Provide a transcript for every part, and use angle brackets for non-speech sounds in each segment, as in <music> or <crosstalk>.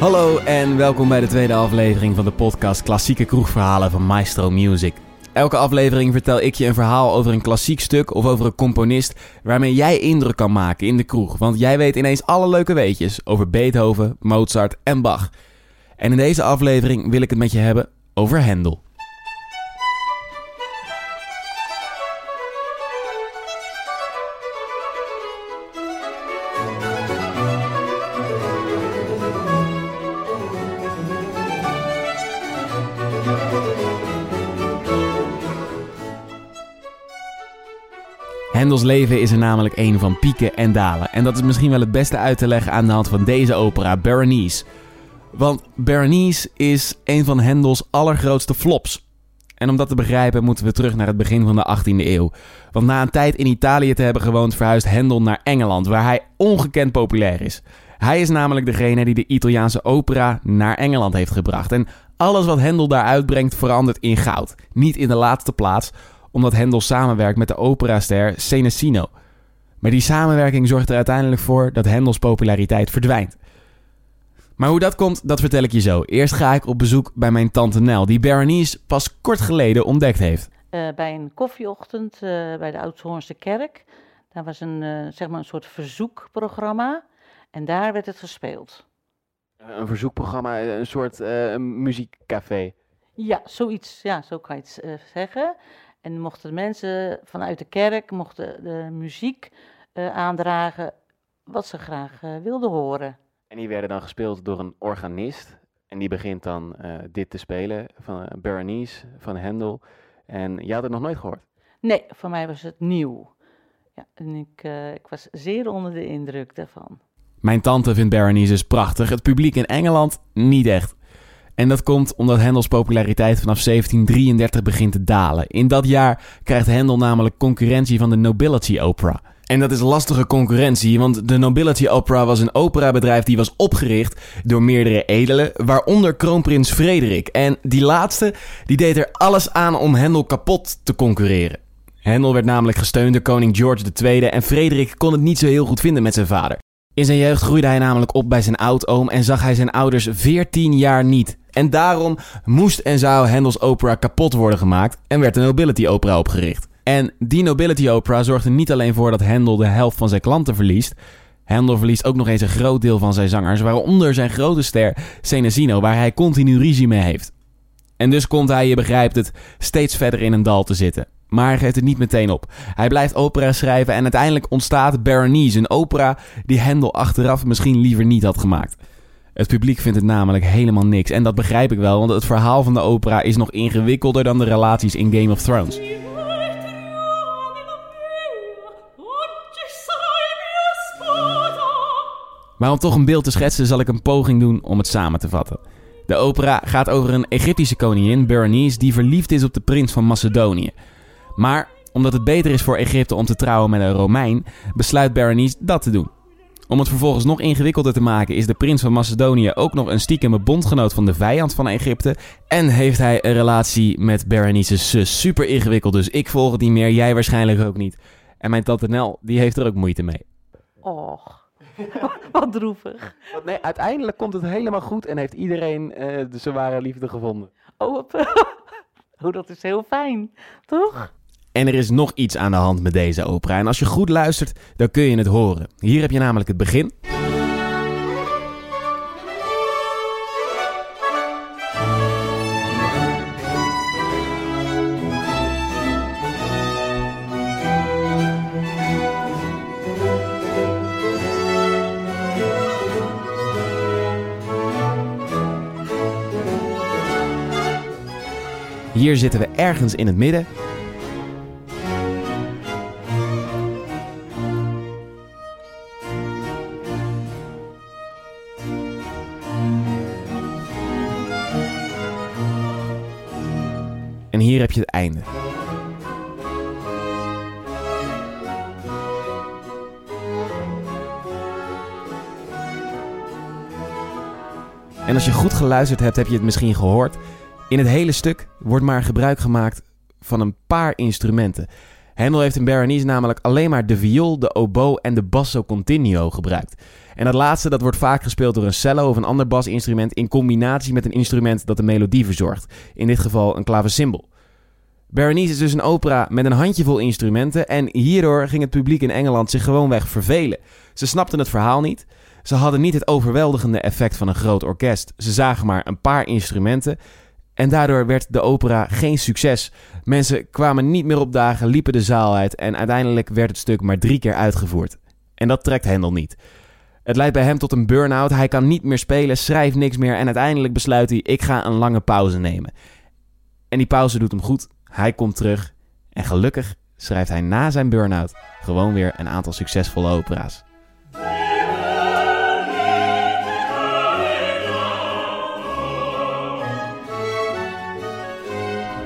Hallo en welkom bij de tweede aflevering van de podcast Klassieke Kroegverhalen van Maestro Music. Elke aflevering vertel ik je een verhaal over een klassiek stuk of over een componist waarmee jij indruk kan maken in de kroeg. Want jij weet ineens alle leuke weetjes over Beethoven, Mozart en Bach. En in deze aflevering wil ik het met je hebben over Hendel. Hendels leven is er namelijk een van pieken en dalen. En dat is misschien wel het beste uit te leggen aan de hand van deze opera, Berenice. Want Berenice is een van Hendels allergrootste flops. En om dat te begrijpen moeten we terug naar het begin van de 18e eeuw. Want na een tijd in Italië te hebben gewoond verhuist Hendel naar Engeland, waar hij ongekend populair is. Hij is namelijk degene die de Italiaanse opera naar Engeland heeft gebracht. En alles wat Hendel daar uitbrengt verandert in goud. Niet in de laatste plaats, omdat Hendel samenwerkt met de operaster Senesino. Maar die samenwerking zorgt er uiteindelijk voor dat Hendels populariteit verdwijnt. Maar hoe dat komt, dat vertel ik je zo. Eerst ga ik op bezoek bij mijn tante Nel, die Berenice pas kort geleden ontdekt heeft. Uh, bij een koffieochtend uh, bij de Oudhoornse kerk. Daar was een, uh, zeg maar een soort verzoekprogramma en daar werd het gespeeld. Een verzoekprogramma, een soort muziekcafé? Ja, zoiets. Ja, zo kan je het zeggen. En mochten mensen vanuit de kerk mochten de muziek uh, aandragen wat ze graag uh, wilden horen. En die werden dan gespeeld door een organist. En die begint dan uh, dit te spelen van Berenice, van Handel. En je had het nog nooit gehoord? Nee, voor mij was het nieuw. Ja, en ik, ik was zeer onder de indruk daarvan. Mijn tante vindt Berenice dus prachtig. Het publiek in Engeland niet echt. En dat komt omdat Hendels populariteit vanaf 1733 begint te dalen. In dat jaar krijgt Hendel namelijk concurrentie van de Nobility Opera. En dat is lastige concurrentie, want de Nobility Opera was een operabedrijf die was opgericht door meerdere edelen, waaronder kroonprins Frederik. En die laatste, die deed er alles aan om Hendel kapot te concurreren. Hendel werd namelijk gesteund door koning George II en Frederik kon het niet zo heel goed vinden met zijn vader. In zijn jeugd groeide hij namelijk op bij zijn oudoom en zag hij zijn ouders 14 jaar niet. En daarom moest en zou Handels opera kapot worden gemaakt en werd de Nobility Opera opgericht. En die Nobility Opera zorgde niet alleen voor dat Handel de helft van zijn klanten verliest. Handel verliest ook nog eens een groot deel van zijn zangers, waaronder zijn grote ster Senesino, waar hij continu ruzie mee heeft. En dus komt hij, je begrijpt het, steeds verder in een dal te zitten. Maar hij geeft het niet meteen op. Hij blijft opera schrijven en uiteindelijk ontstaat Berenice, een opera die Handel achteraf misschien liever niet had gemaakt. Het publiek vindt het namelijk helemaal niks. En dat begrijp ik wel, want het verhaal van de opera is nog ingewikkelder dan de relaties in Game of Thrones. Maar om toch een beeld te schetsen, zal ik een poging doen om het samen te vatten. De opera gaat over een Egyptische koningin, Berenice, die verliefd is op de prins van Macedonië. Maar omdat het beter is voor Egypte om te trouwen met een Romein, besluit Berenice dat te doen. Om het vervolgens nog ingewikkelder te maken is de prins van Macedonië ook nog een stiekeme bondgenoot van de vijand van Egypte. En heeft hij een relatie met Berenice's zus. Super ingewikkeld dus. Ik volg het niet meer, jij waarschijnlijk ook niet. En mijn tante Nel, die heeft er ook moeite mee. Och, <laughs> wat droevig. Nee, uiteindelijk komt het helemaal goed en heeft iedereen uh, de zware liefde gevonden. Oh, <laughs> oh, dat is heel fijn, toch? En er is nog iets aan de hand met deze opera. En als je goed luistert, dan kun je het horen. Hier heb je namelijk het begin. Hier zitten we ergens in het midden En hier heb je het einde. En als je goed geluisterd hebt, heb je het misschien gehoord. In het hele stuk wordt maar gebruik gemaakt van een paar instrumenten. Handel heeft in Berenice namelijk alleen maar de viool, de oboe en de basso continuo gebruikt. En dat laatste dat wordt vaak gespeeld door een cello of een ander basinstrument in combinatie met een instrument dat de melodie verzorgt. In dit geval een klaversymbol. Berenice is dus een opera met een handjevol instrumenten en hierdoor ging het publiek in Engeland zich gewoonweg vervelen. Ze snapten het verhaal niet. Ze hadden niet het overweldigende effect van een groot orkest. Ze zagen maar een paar instrumenten en daardoor werd de opera geen succes. Mensen kwamen niet meer opdagen, liepen de zaal uit en uiteindelijk werd het stuk maar drie keer uitgevoerd. En dat trekt Hendel niet. Het leidt bij hem tot een burn-out. Hij kan niet meer spelen, schrijft niks meer en uiteindelijk besluit hij: ik ga een lange pauze nemen. En die pauze doet hem goed. Hij komt terug en gelukkig schrijft hij na zijn burn-out gewoon weer een aantal succesvolle opera's.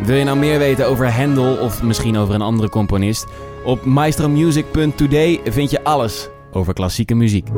Wil je nou meer weten over Handel of misschien over een andere componist? Op maestromusic.today vind je alles over klassieke muziek.